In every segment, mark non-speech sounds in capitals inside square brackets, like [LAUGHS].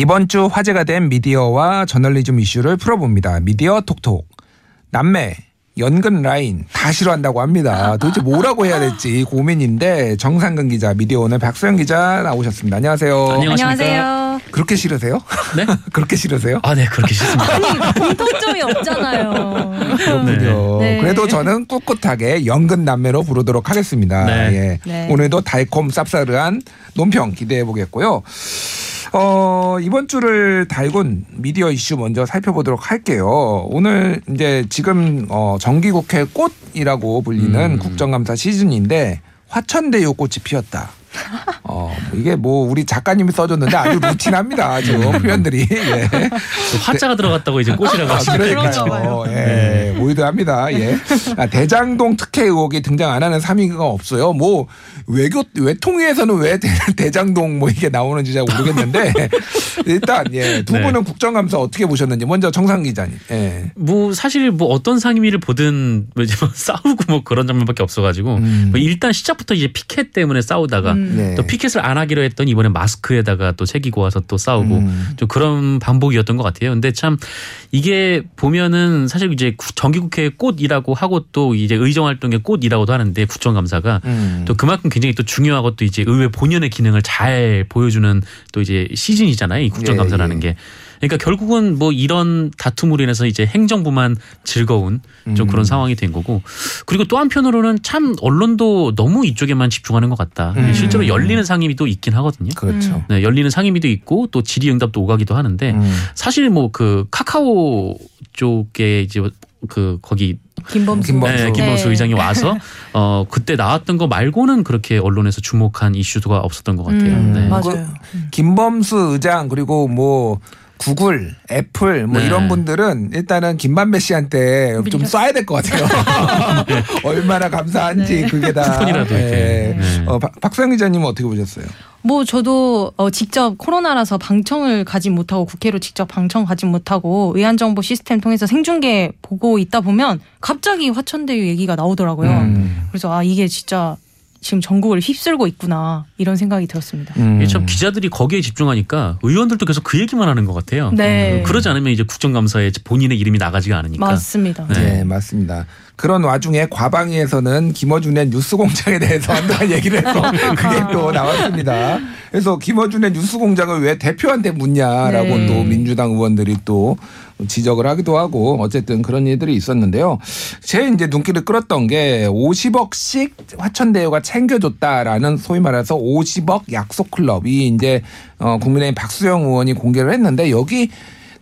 이번 주 화제가 된 미디어와 저널리즘 이슈를 풀어봅니다. 미디어 톡톡. 남매, 연근 라인 다 싫어한다고 합니다. 도대체 뭐라고 해야 될지 고민인데 정상근 기자, 미디어 오늘 박소영 기자 나오셨습니다. 안녕하세요. 안녕하세요. 그렇게 싫으세요? 네? [LAUGHS] 그렇게 싫으세요? 아, 네, 그렇게 싫습니다. 아니 공통점이 없잖아요. 그렇군요. 네. 그래도 저는 꿋꿋하게 연근 남매로 부르도록 하겠습니다. 네. 예. 네. 오늘도 달콤 쌉싸르한 논평 기대해 보겠고요. 어, 이번 주를 달군 미디어 이슈 먼저 살펴보도록 할게요. 오늘 이제 지금 어, 정기국회 꽃이라고 불리는 음. 국정감사 시즌인데 화천대유 꽃이 피었다. 어, 이게 뭐 우리 작가님이 써줬는데 아주 [LAUGHS] 루틴합니다. 지금 표현들이. 예. 그 화자가 들어갔다고 이제 꽃이라고 아. 봐요. 예, 네. 모의도합니다. 예. 아, 대장동 특혜 의혹이 등장 안 하는 3위가 없어요. 뭐 외교 외통위에서는 왜 대, 대장동 뭐 이게 나오는지 잘 모르겠는데 [LAUGHS] 일단 예, 두 네. 분은 국정감사 어떻게 보셨는지 먼저 정상 기자님. 예. 뭐 사실 뭐 어떤 상임위를 보든 뭐뭐 싸우고 뭐 그런 장면밖에 없어가지고 음. 뭐 일단 시작부터 이제 피켓 때문에 싸우다가 음. 네. 또 피켓을 안 하기로 했던 이번에 마스크에다가 또 새기고 와서 또 싸우고 음. 좀 그런 반복이었던 것 같아요. 근데 참 이게 보면은 사실 이제 구- 정기국회 꽃이라고 하고 또 이제 의정활동의 꽃이라고도 하는데 국정감사가 음. 또 그만큼 굉장히 또 중요하고 또 이제 의회 본연의 기능을 잘 보여주는 또 이제 시즌이잖아요. 이 국정감사라는 예, 예. 게. 그러니까 결국은 뭐 이런 다툼으로 인해서 이제 행정부만 즐거운 좀 음. 그런 상황이 된 거고 그리고 또 한편으로는 참 언론도 너무 이쪽에만 집중하는 것 같다. 음. 실제로 열리는 상임위도 있긴 하거든요. 그렇죠. 네, 열리는 상임위도 있고 또 질의응답도 오가기도 하는데 음. 사실 뭐 그 카카오 쪽에 이제 그 거기 김범수. 김범수. 네, 김범수 네. 의장이 와서 [LAUGHS] 어 그때 나왔던 거 말고는 그렇게 언론에서 주목한 이슈가 없었던 것 같아요. 음, 네. 맞아요. 김범수 의장 그리고 뭐 구글, 애플 뭐 네. 이런 분들은 일단은 김만배 씨한테 좀. 쏴야 될 것 같아요. [LAUGHS] [LAUGHS] 얼마나 감사한지 네. 그게 다. 쿠폰이라도 이렇게. 예. 네. 어, 박- 박수영 기자님은 어떻게 보셨어요? 뭐 저도 어, 직접 코로나라서 방청을 가지 못하고 국회로 직접 방청 가지 못하고 의안 정보 시스템 통해서 생중계 보고 있다 보면 갑자기 화천대유 얘기가 나오더라고요. 음. 그래서 아 이게 진짜 지금 전국을 휩쓸고 있구나 이런 생각이 들었습니다. 음. 이게 참 기자들이 거기에 집중하니까 의원들도 계속 그 얘기만 하는 것 같아요. 네. 그러지 않으면 이제 국정감사에 본인의 이름이 나가지가 않으니까. 맞습니다. 네. 네, 맞습니다. 그런 와중에 과방위에서는 김어준의 뉴스공장에 대해서 한다는 [LAUGHS] 얘기를 해서 그게 [LAUGHS] 또 나왔습니다. 그래서 김어준의 뉴스공장을 왜 대표한테 묻냐라고 네. 또 민주당 의원들이 또 지적을 하기도 하고 어쨌든 그런 일들이 있었는데요. 제 이제 눈길을 끌었던 게 50억씩 화천대유가 챙겨줬다라는 소위 말해서 50억 약속 클럽이 이제 어 국민의힘 박수영 의원이 공개를 했는데 여기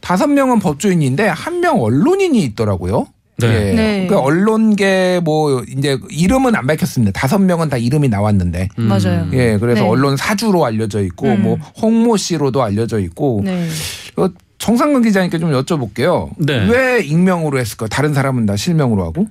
다섯 명은 법조인인데 한 명 언론인이 있더라고요. 네. 예. 네. 그 언론계 뭐 이제 이름은 안 밝혔습니다. 다섯 명은 다 이름이 나왔는데. 음. 맞아요. 예, 그래서 네. 언론 사주로 알려져 있고 음. 뭐 홍모 씨로도 알려져 있고 네. 어, 정상근 기자님께 좀 여쭤볼게요. 네. 왜 익명으로 했을까요? 다른 사람은 다 실명으로 하고?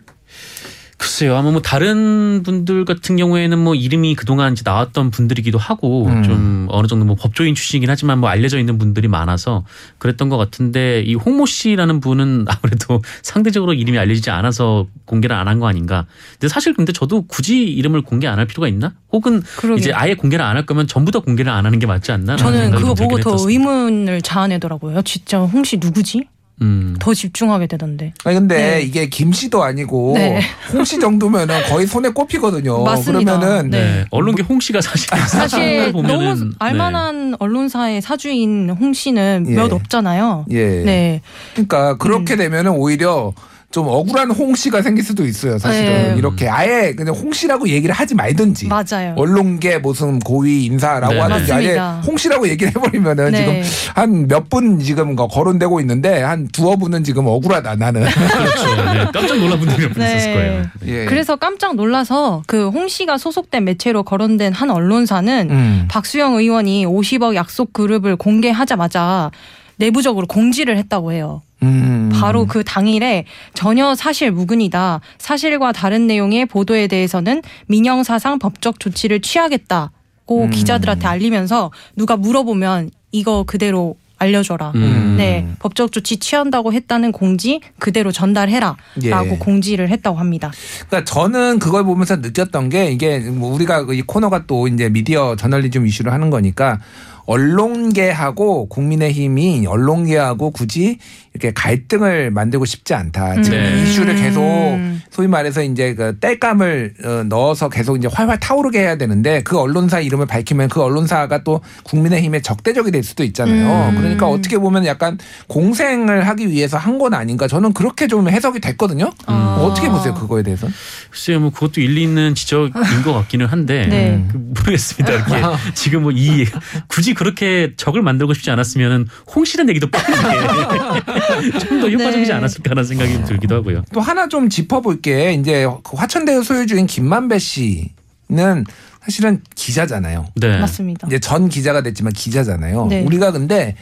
글쎄요. 아마 뭐 다른 분들 같은 경우에는 뭐 이름이 그동안 이제 나왔던 분들이기도 하고 음. 좀 어느 정도 뭐 법조인 출신이긴 하지만 뭐 알려져 있는 분들이 많아서 그랬던 것 같은데 이 홍모 씨라는 분은 [LAUGHS] 아무래도 상대적으로 이름이 알려지지 않아서 공개를 안 한 거 아닌가. 근데 사실 근데 저도 굳이 이름을 공개 안 할 필요가 있나? 혹은 그러게요. 이제 아예 공개를 안 할 거면 전부 다 공개를 안 하는 게 맞지 않나? 저는 그거 보고 더 의문을 자아내더라고요. 진짜 홍 씨 누구지? 음. 더 집중하게 되던데. 아니 근데 네. 이게 김 씨도 아니고 네. 홍씨 정도면은 [LAUGHS] 거의 손에 꼽히거든요. 맞습니다. 그러면은 네. 네. 언론계 홍 씨가 사실 사실 너무 알만한 언론사의 사주인 홍 씨는 예. 몇 없잖아요. 예. 네. 그러니까 그렇게 음. 되면은 오히려 좀 억울한 홍 씨가 생길 수도 있어요. 사실은 네. 이렇게 아예 그냥 홍 씨라고 얘기를 하지 말든지. 맞아요. 언론계 무슨 고위 인사라고 네. 하든지 아예 맞습니다. 홍 씨라고 얘기를 해버리면은 네. 지금 한 몇 분 지금 거- 거론되고 있는데 한 두어 분은 지금 억울하다 나는. [LAUGHS] 그렇죠. 네. 깜짝 놀란 분들이 몇분 네. 있었을 거예요. 예. 그래서 깜짝 놀라서 그 홍 씨가 소속된 매체로 거론된 한 언론사는 음. 박수영 의원이 50억 약속 그룹을 공개하자마자 내부적으로 공지를 했다고 해요. 음. 바로 그 당일에 전혀 사실 무근이다. 사실과 다른 내용의 보도에 대해서는 민영사상 법적 조치를 취하겠다고 음. 기자들한테 알리면서 누가 물어보면 이거 그대로 알려줘라. 음. 네, 법적 조치 취한다고 했다는 공지 그대로 전달해라라고 예. 공지를 했다고 합니다. 그러니까 저는 그걸 보면서 느꼈던 게 이게 뭐 우리가 이 코너가 또 이제 미디어 저널리즘 이슈를 하는 거니까 언론계하고 국민의힘이 언론계하고 굳이 이렇게 갈등을 만들고 싶지 않다. 지금 네. 이슈를 계속 음. 소위 말해서 이제 그 땔감을 어, 넣어서 계속 이제 활활 타오르게 해야 되는데 그 언론사 이름을 밝히면 그 언론사가 또 국민의힘의 적대적이 될 수도 있잖아요. 음. 그러니까 어떻게 보면 약간 공생을 하기 위해서 한 건 아닌가 저는 그렇게 좀 해석이 됐거든요. 아. 어떻게 보세요 그거에 대해서? 글쎄요, 뭐 그것도 일리 있는 지적인 것 같기는 한데 네. 그 모르겠습니다. 이렇게 지금 뭐 이 굳이 그렇게 적을 만들고 싶지 않았으면은 홍실은 얘기도 빠른데 [LAUGHS] 좀더 효과적이지 네. 않았을까라는 생각이 들기도 하고요. 또 하나 좀 짚어볼게. 이제 그 화천대유 소유주인 김만배 씨는 사실은 기자잖아요. 네. 맞습니다. 이제 전 기자가 됐지만 기자잖아요. 네. 우리가 근데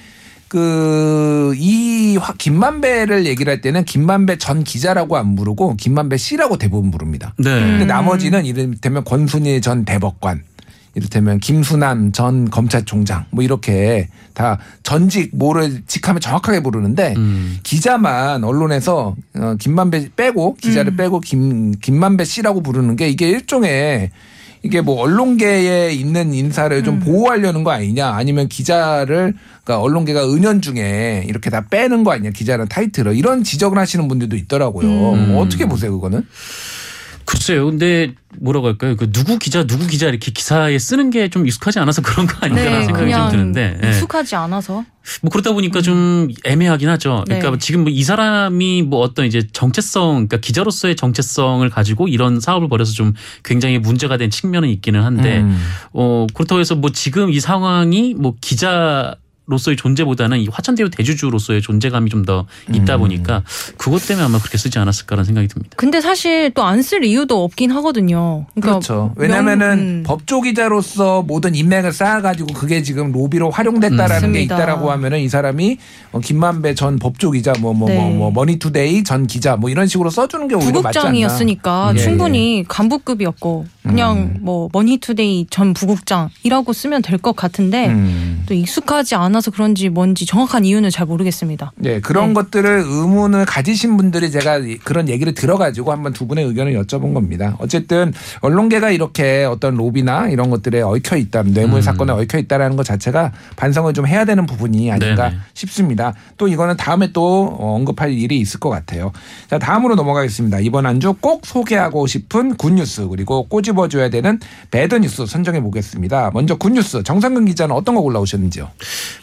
그이 김만배를 얘기를 할 때는 김만배 전 기자라고 안 부르고 김만배 씨라고 대부분 부릅니다. 네. 근데 음. 나머지는 이를테면 권순일 전 대법관, 이를테면 김수남 전 검찰총장 뭐 이렇게 다 전직 뭐를 직함을 정확하게 부르는데 음. 기자만 언론에서 어, 김만배 빼고 기자를 음. 빼고 김 김만배 씨라고 부르는 게 이게 일종의 이게 뭐 언론계에 있는 인사를 좀 음. 보호하려는 거 아니냐 아니면 기자를 그러니까 언론계가 은연중에 이렇게 다 빼는 거 아니냐 기자는 타이틀을 이런 지적을 하시는 분들도 있더라고요. 음. 뭐 어떻게 보세요 그거는? 글쎄요. 근데 뭐라고 할까요? 그 누구 기자 누구 기자 이렇게 기사에 쓰는 게 좀 익숙하지 않아서 그런 거 아닌가라는 네, 생각이 좀 그냥 드는데. 예. 익숙하지 않아서. 뭐 그러다 보니까 좀 애매하긴 하죠. 그러니까 네. 지금 뭐 이 사람이 뭐 어떤 이제 정체성, 그러니까 기자로서의 정체성을 가지고 이런 사업을 벌여서 좀 굉장히 문제가 된 측면은 있기는 한데, 음. 어 그렇다고 해서 뭐 지금 이 상황이 뭐 기자 로서의 존재보다는 이 화천대유 대주주로서의 존재감이 좀 더 있다 음. 보니까 그것 때문에 아마 그렇게 쓰지 않았을까라는 생각이 듭니다. 근데 사실 또 안 쓸 이유도 없긴 하거든요. 그러니까 그렇죠. 왜냐면은 명- 음. 법조 기자로서 모든 인맥을 쌓아가지고 그게 지금 로비로 활용됐다라는 게 맞습니다. 있다라고 하면은 이 사람이 어, 김만배 전 법조 기자 뭐뭐뭐뭐 네. 머니투데이 전 기자 뭐 이런 식으로 써주는 게 오히려 맞지 않나. 부국장이었으니까 예, 충분히 간부급이었고 그냥 음. 뭐 머니투데이 전 부국장이라고 쓰면 될 것 같은데 음. 또 익숙하지 않 아서 그런지 뭔지 정확한 이유는 잘 모르겠습니다. 네, 그런 네. 것들을 의문을 가지신 분들이 제가 이- 그런 얘기를 들어가지고 한번 두 분의 의견을 여쭤본 겁니다. 어쨌든 언론계가 이렇게 어떤 로비나 이런 것들에 얽혀 있다, 뇌물 음. 사건에 얽혀 있다라는 것 자체가 반성을 좀 해야 되는 부분이 아닌가 네네. 싶습니다. 또 이거는 다음에 또 어, 언급할 일이 있을 것 같아요. 자, 다음으로 넘어가겠습니다. 이번 한주꼭 소개하고 싶은 good news 그리고 꼬집어줘야 되는 bad news 선정해 보겠습니다. 먼저 good news 정상근 기자는 어떤 거 골라오셨는지요?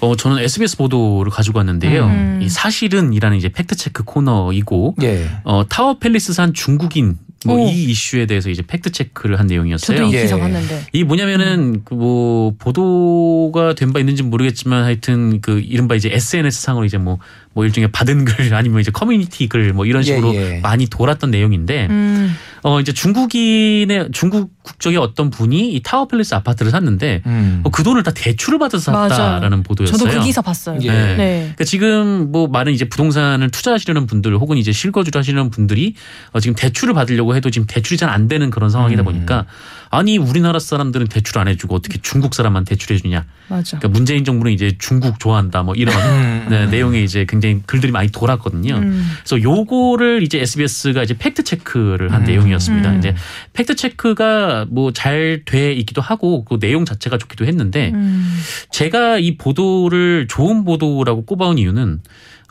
어 저는 SBS 보도를 가지고 왔는데요. 음. 이 사실은이라는 이제 팩트 체크 코너이고 예. 어, 타워 팰리스산 중국인 뭐 오. 이 이슈에 대해서 이제 팩트 체크를 한 내용이었어요. 저도 이 예. 기사 봤는데. 이 뭐냐면은 그 뭐 보도가 된 바 있는지 는 모르겠지만 하여튼 그 이른바 이제 SNS 상으로 이제 뭐뭐 일종의 받은 글 [LAUGHS] 아니면 이제 커뮤니티 글 뭐 이런 예, 식으로 예. 많이 돌았던 내용인데 음. 어 이제 중국인의 중국 국적의 어떤 분이 이 타워 팰리스 아파트를 샀는데 음. 어, 그 돈을 다 대출을 받아서 맞아요. 샀다라는 보도였어요. 저도 그 기사 봤어요. 예. 네. 네. 그러니까 지금 뭐 많은 이제 부동산을 투자하시려는 분들 혹은 이제 실거주를 하시는 분들이 어 지금 대출을 받으려고 해도 지금 대출이 잘 안 되는 그런 상황이다 음. 보니까 아니 우리나라 사람들은 대출 안 해주고 어떻게 중국 사람만 대출해 주냐. 맞아. 그러니까 문재인 정부는 이제 중국 좋아한다 뭐 이런 음. 네, 내용의 이제 굉장히 글들이 많이 돌았거든요. 음. 그래서 요거를 이제 SBS가 이제 팩트 체크를 한 음. 내용이었습니다. 음. 이제 팩트 체크가 뭐 잘 돼 있기도 하고 그 내용 자체가 좋기도 했는데 음. 제가 이 보도를 좋은 보도라고 꼽아온 이유는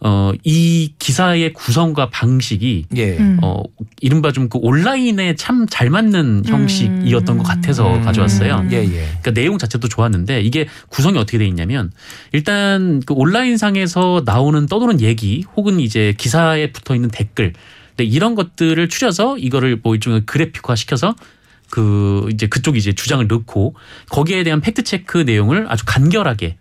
어, 이 기사의 구성과 방식이 예. 음. 어, 이른바 좀 그 온라인에 참 잘 맞는 형식이었던 것 같아서 음. 가져왔어요. 예, 예. 그러니까 내용 자체도 좋았는데 이게 구성이 어떻게 돼 있냐면 일단 그 온라인 상에서 나오는 떠도는 얘기 혹은 이제 기사에 붙어 있는 댓글 이런 것들을 추려서 이거를 뭐 일종의 그래픽화 시켜서 그 이제 그쪽 이제 주장을 넣고 거기에 대한 팩트 체크 내용을 아주 간결하게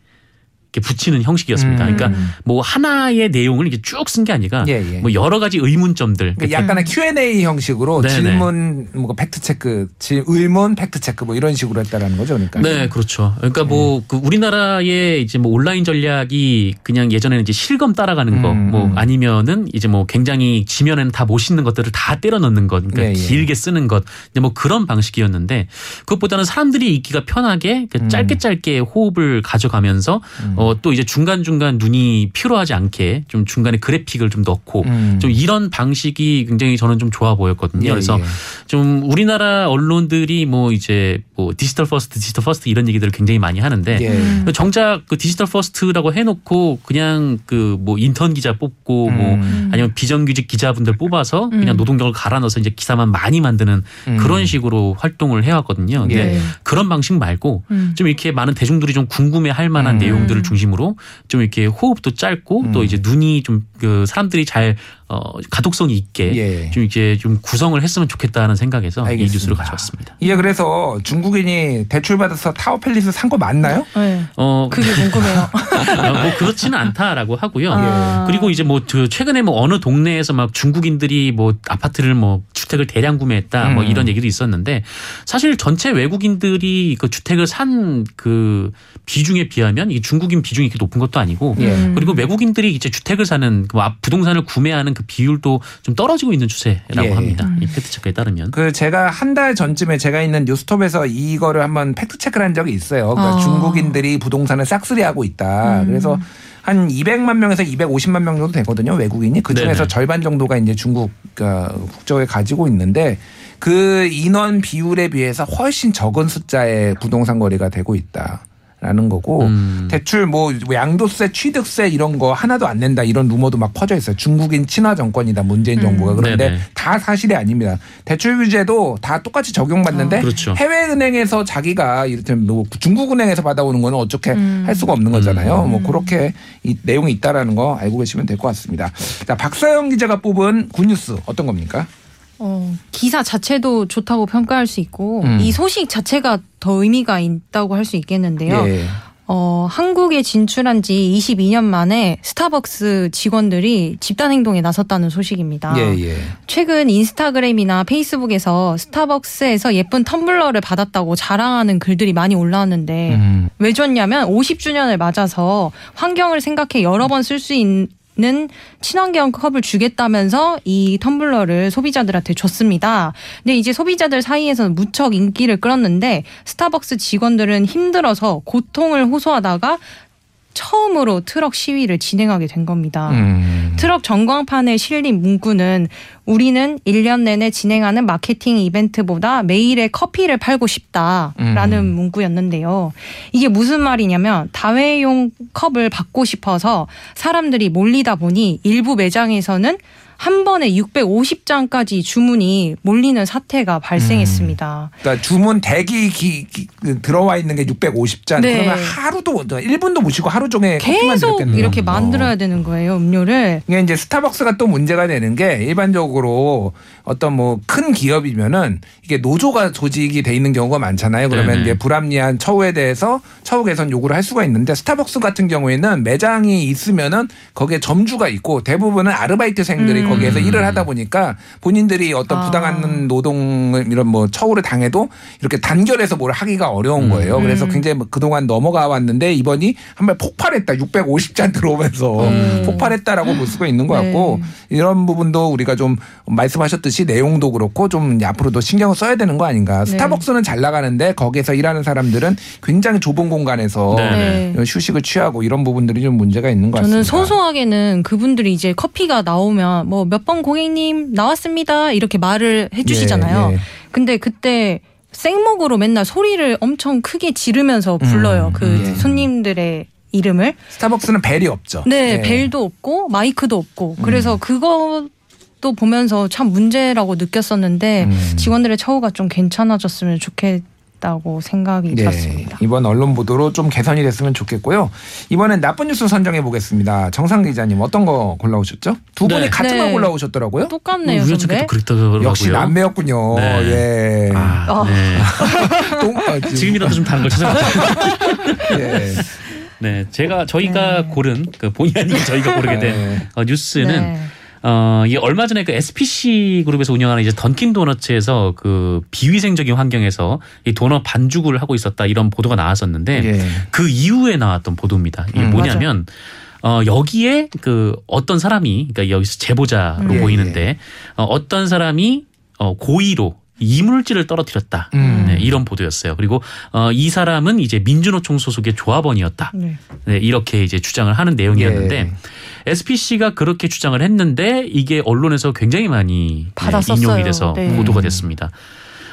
이렇게 붙이는 형식이었습니다. 음. 그러니까 뭐 하나의 내용을 이렇게 쭉 쓴 게 아니라 예, 예. 뭐 여러 가지 의문점들 그러니까 약간의 Q&A 형식으로 네네. 질문, 뭐 팩트 체크, 질- 의문 팩트 체크 뭐 이런 식으로 했다라는 거죠, 그러니까. 네, 그렇죠. 그러니까 뭐그 우리나라의 이제 뭐 온라인 전략이 그냥 예전에는 이제 실검 따라가는 거, 음, 뭐 음. 아니면은 이제 뭐 굉장히 지면에는 다못 싣는 것들을 다 때려 넣는 것, 그러니까 예, 예. 길게 쓰는 것, 이제 뭐 그런 방식이었는데 그것보다는 사람들이 읽기가 편하게 그 음. 짧게 짧게 호흡을 가져가면서 음. 어, 또 이제 중간 중간 눈이 피로하지 않게 좀 중간에 그래픽을 좀 넣고 음. 좀 이런 방식이 굉장히 저는 좀 좋아 보였거든요. 예, 그래서 예. 좀 우리나라 언론들이 뭐 이제 뭐 digital first, digital first 이런 얘기들을 굉장히 많이 하는데 예. 음. 정작 그 digital first라고 해놓고 그냥 그 뭐 인턴 기자 뽑고 뭐 음. 아니면 비정규직 기자분들 뽑아서 그냥 음. 노동력을 갈아 넣어서 이제 기사만 많이 만드는 음. 그런 식으로 활동을 해왔거든요. 근데 예. 그런 방식 말고 음. 좀 이렇게 많은 대중들이 좀 궁금해할 만한 음. 내용들을 중심으로 좀 이렇게 호흡도 짧고 음. 또 이제 눈이 좀 그 사람들이 잘 어, 가독성이 있게 예. 좀 이렇게 좀 구성을 했으면 좋겠다는 생각에서 이 알겠습니다. 뉴스를 가져왔습니다. 이게 그래서 중국인이 대출 받아서 타워 팰리스 산 거 맞나요? 네. 어, 그게 궁금해요. [LAUGHS] 뭐 그렇지는 않다라고 하고요. 아. 그리고 이제 뭐그 최근에 뭐 어느 동네에서 막 중국인들이 뭐 아파트를 뭐 주택을 대량 구매했다 뭐 음. 이런 얘기도 있었는데 사실 전체 외국인들이 그 주택을 산 그 비중에 비하면 이 중국인 비중이 이렇게 높은 것도 아니고 예. 음. 그리고 외국인들이 이제 주택을 사는 그 부동산을 구매하는 그 비율도 좀 떨어지고 있는 추세라고 예. 합니다. 이 팩트 체크에 따르면. 그 제가 한 달 전쯤에 제가 있는 뉴스톱에서 이거를 한번 팩트 체크를 한 적이 있어요. 그러니까 아. 중국인들이 부동산을 싹쓸이하고 있다. 음. 그래서 한 200만 명에서 250만 명 정도 되거든요. 외국인이 그 중에서. 절반 정도가 이제 중국 어, 국적을 가지고 있는데 그 인원 비율에 비해서 훨씬 적은 숫자의 부동산 거래가 되고 있다. 라는 거고 음. 대출 뭐 양도세 취득세 이런 거 하나도 안 낸다 이런 루머도 막 퍼져 있어요 중국인 친화 정권이다 문재인 음. 정부가 그런데 네네. 다 사실이 아닙니다 대출 규제도 다 똑같이 적용받는데 아. 그렇죠. 해외은행에서 자기가 이를테면 뭐 중국은행에서 받아오는 거는 어떻게 음. 할 수가 없는 거잖아요. 음. 뭐 그렇게 이 내용이 있다라는 거 알고 계시면 될 것 같습니다. 자 박사영 기자가 뽑은 굿뉴스 어떤 겁니까? 어, 기사 자체도 좋다고 평가할 수 있고 음. 이 소식 자체가 더 의미가 있다고 할 수 있겠는데요. 예. 어, 한국에 진출한 지 22년 만에 스타벅스 직원들이 집단 행동에 나섰다는 소식입니다. 예, 예. 최근 인스타그램이나 페이스북에서 스타벅스에서 예쁜 텀블러를 받았다고 자랑하는 글들이 많이 올라왔는데 음. 왜 줬냐면 50주년을 맞아서 환경을 생각해 여러 번 쓸수있 는 친환경 컵을 주겠다면서 이 텀블러를 소비자들한테 줬습니다. 근데 이제 소비자들 사이에서는 무척 인기를 끌었는데 스타벅스 직원들은 힘들어서 고통을 호소하다가 처음으로 트럭 시위를 진행하게 된 겁니다. 음. 트럭 전광판에 실린 문구는 우리는 1년 내내 진행하는 마케팅 이벤트보다 매일의 커피를 팔고 싶다라는 음. 문구였는데요. 이게 무슨 말이냐면 다회용 컵을 받고 싶어서 사람들이 몰리다 보니 일부 매장에서는 한 번에 650장까지 주문이 몰리는 사태가 발생했습니다. 그러니까 주문 대기 기, 기- 그 들어와 있는 게 650잔. 네. 그러면 하루도 1분도 못 쉬고 하루 종일 계속. 이렇게 어. 만들어야 되는 거예요, 음료를. 이게 이제 스타벅스가 또 문제가 되는 게 일반적으로 어떤 뭐 큰 기업이면은 이게 노조가 조직이 돼 있는 경우가 많잖아요. 그러면 네네. 이제 불합리한 처우에 대해서 처우 개선 요구를 할 수가 있는데 스타벅스 같은 경우에는 매장이 있으면은 거기에 점주가 있고 대부분은 아르바이트생들이 음. 거기에서 일을 하다 보니까 본인들이 어떤 아. 부당한 노동을 이런 뭐 처우를 당해도 이렇게 단결해서 뭘 하기가 어려운 음. 거예요. 그래서 음. 굉장히 뭐 그동안 넘어가 왔는데 이번이 한 번 폭발했다. 650잔 들어오면서 음. 폭발했다라고 볼 수가 있는 것 같고 네. 이런 부분도 우리가 좀 말씀하셨듯이 내용도 그렇고 좀 앞으로도 신경을 써야 되는 거 아닌가. 네. 스타벅스는 잘 나가는데 거기에서 일하는 사람들은 굉장히 좁은 공간에서 네. 네. 휴식을 취하고 이런 부분들이 좀 문제가 있는 것 저는 같습니다. 소소하게는 그분들이 이제 커피가 나오면 뭐몇 번 고객님 나왔습니다 이렇게 말을 해주시잖아요. 예, 예. 근데 그때 생목으로 맨날 소리를 엄청 크게 지르면서 불러요. 음, 그 예. 손님들의 이름을. 스타벅스는 벨이 없죠. 네, 예. 벨도 없고 마이크도 없고. 음. 그래서 그것도 보면서 참 문제라고 느꼈었는데 음. 직원들의 처우가 좀 괜찮아졌으면 좋겠 다고 생각이 네, 들었습니다. 이번 언론 보도로 좀 개선이 됐으면 좋겠고요. 이번엔 나쁜 뉴스 선정해 보겠습니다. 정상 기자님 어떤 거 골라오셨죠? 두 분이 네. 같은 걸 네. 골라오셨더라고요? 똑같네요, 우연찮게 선배. 또 그랬더라고요. 역시 남매였군요. 네. 예. 아, 어. 네. [LAUGHS] 똥, 아, 지금, 지금이라도 좀 다른 걸 찾아봤어요. [LAUGHS] 예. 네, 제가 저희가 네. 고른 그 본의 아니게 저희가 고르게 된 네. 어, 뉴스는 네. 어, 이 얼마 전에 그 SPC 그룹에서 운영하는 이제 던킨 도너츠에서 그 비위생적인 환경에서 이 도넛 반죽을 하고 있었다 이런 보도가 나왔었는데 예. 그 이후에 나왔던 보도입니다. 이게 음. 뭐냐면 어, 여기에 그 어떤 사람이 그러니까 여기서 제보자로 음. 예, 보이는데 어, 어떤 사람이 어, 고의로 이물질을 떨어뜨렸다. 음. 네, 이런 보도였어요. 그리고 어, 이 사람은 이제 민주노총 소속의 조합원이었다. 네. 네, 이렇게 이제 주장을 하는 내용이었는데 예. SPC가 그렇게 주장을 했는데 이게 언론에서 굉장히 많이 네. 인용이 돼서 네. 보도가 됐습니다.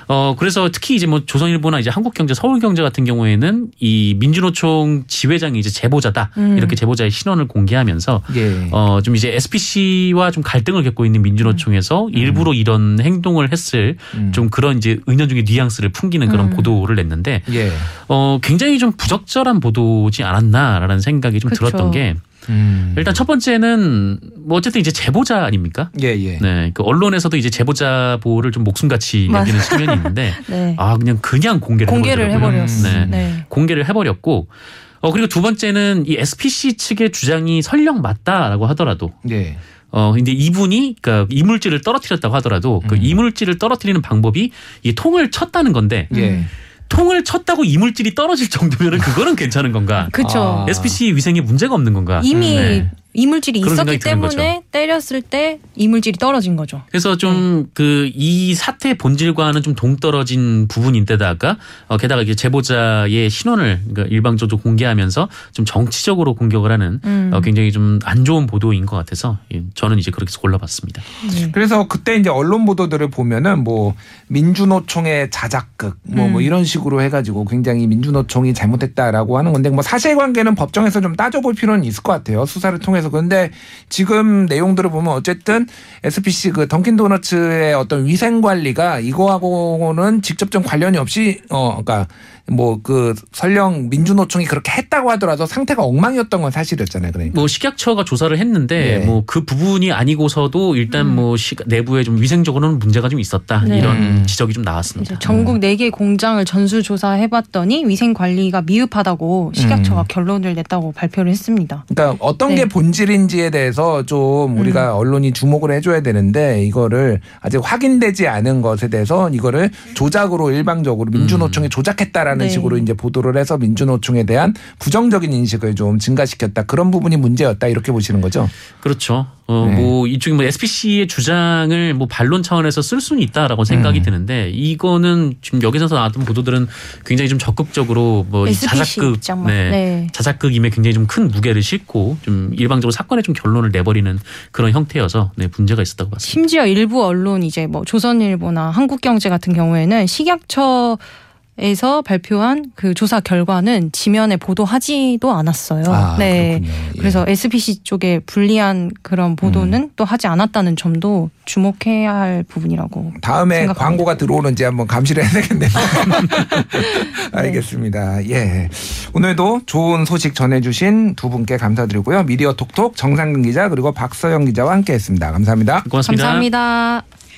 어 그래서 특히 이제 뭐 조선일보나 이제 한국경제, 서울경제 같은 경우에는 이 민주노총 지회장이 이제 제보자다 음. 이렇게 제보자의 신원을 공개하면서 예. 어좀 이제 SPC와 좀 갈등을 겪고 있는 민주노총에서 일부러 이런 행동을 했을 음. 좀 그런 이제 은연중의 뉘앙스를 풍기는 그런 음. 보도를 냈는데 예. 어 굉장히 좀 부적절한 보도지 않았나라는 생각이 좀 그쵸. 들었던 게 음. 일단 첫 번째는 뭐 어쨌든 이제 제보자 아닙니까? 예, 예. 네, 그 언론에서도 이제 제보자 보호를 좀 목숨같이. 여기는 측면이 있는데 [LAUGHS] 네. 아 그냥 그냥 공개를 공개를 해버리더라고요. 해버렸어. 네. 네. 공개를 해버렸고 어 그리고 두 번째는 이 SPC 측의 주장이 설령 맞다라고 하더라도 예. 어 근데 이분이 그러니까 이물질을 떨어뜨렸다고 하더라도 그 음. 이물질을 떨어뜨리는 방법이 이 통을 쳤다는 건데 예. 통을 쳤다고 이물질이 떨어질 정도면은 그거는 괜찮은 건가? 그렇죠. 아. SPC 위생에 문제가 없는 건가? 이미 네. 이물질이 있었기 때문에 때렸을 때 이물질이 떨어진 거죠. 그래서 좀 그이 사태의 본질과는 좀 동떨어진 부분인데다가 어, 게다가 이게 제보자의 신원을 그러니까 일방적으로 공개하면서 좀 정치적으로 공격을 하는 음. 어, 굉장히 좀 안 좋은 보도인 것 같아서 예, 저는 이제 그렇게 골라봤습니다. 네. 그래서 그때 이제 언론 보도들을 보면은 뭐 민주노총의 자작극 뭐, 뭐 음. 이런 식으로 해가지고 굉장히 민주노총이 잘못했다라고 하는 건데 뭐 사실관계는 법정에서 좀 따져볼 필요는 있을 것 같아요 수사를 통해서 그런데 지금 내용들을 보면 어쨌든 SPC 그 던킨 도너츠의 어떤 위생 관리가 이거하고는 직접 좀 관련이 없이 어 그러니까 뭐 그 설령 민주노총이 그렇게 했다고 하더라도 상태가 엉망이었던 건 사실이었잖아요 그러니까. 뭐 식약처가 조사를 했는데 예. 뭐그 부분이 아니고서도 일단 뭐 시, 내부에 좀 위생적으로는 문제가 좀 있었다 네. 이런 음. 지적이 좀 나왔습니다. 전국 네 개 공장을 전수 조사해봤더니 위생 관리가 미흡하다고 식약처가 음. 결론을 냈다고 발표를 했습니다. 그러니까 어떤 네. 게 본질인지에 대해서 좀 우리가 언론이 주목을 해줘야 되는데 이거를 아직 확인되지 않은 것에 대해서 이거를 조작으로 일방적으로 민주노총이 조작했다라는 네. 식으로 이제 보도를 해서 민주노총에 대한 부정적인 인식을 좀 증가시켰다 그런 부분이 문제였다 이렇게 보시는 거죠. 그렇죠. 어, 네. 뭐 이쪽이 뭐 SPC의 주장을 뭐 반론 차원에서 쓸 수는 있다라고 생각이 음. 드는데 이거는 지금 여기서 나왔던 보도들은 굉장히 좀 적극적으로 뭐이 SPC 자작극, 입장만. 네, 네. 자작극임에 굉장히 좀 큰 무게를 싣고 좀 일방적으로 사건에 좀 결론을 내버리는 그런 형태여서 네, 문제가 있었다고 봤습니다. 심지어 일부 언론 이제 뭐 조선일보나 한국경제 같은 경우에는 식약처 에서 발표한 그 조사 결과는 지면에 보도하지도 않았어요. 아, 네. 그렇군요. 예. 그래서 SPC 쪽에 불리한 그런 보도는 음. 또 하지 않았다는 점도 주목해야 할 부분이라고. 다음에 생각합니다. 광고가 들어오는지 한번 감시를 해야 되겠네요. [LAUGHS] [LAUGHS] 알겠습니다. 예. 오늘도 좋은 소식 전해주신 두 분께 감사드리고요. 미디어 톡톡 정상근 기자 그리고 박서영 기자와 함께 했습니다. 감사합니다. 고맙습니다. 감사합니다.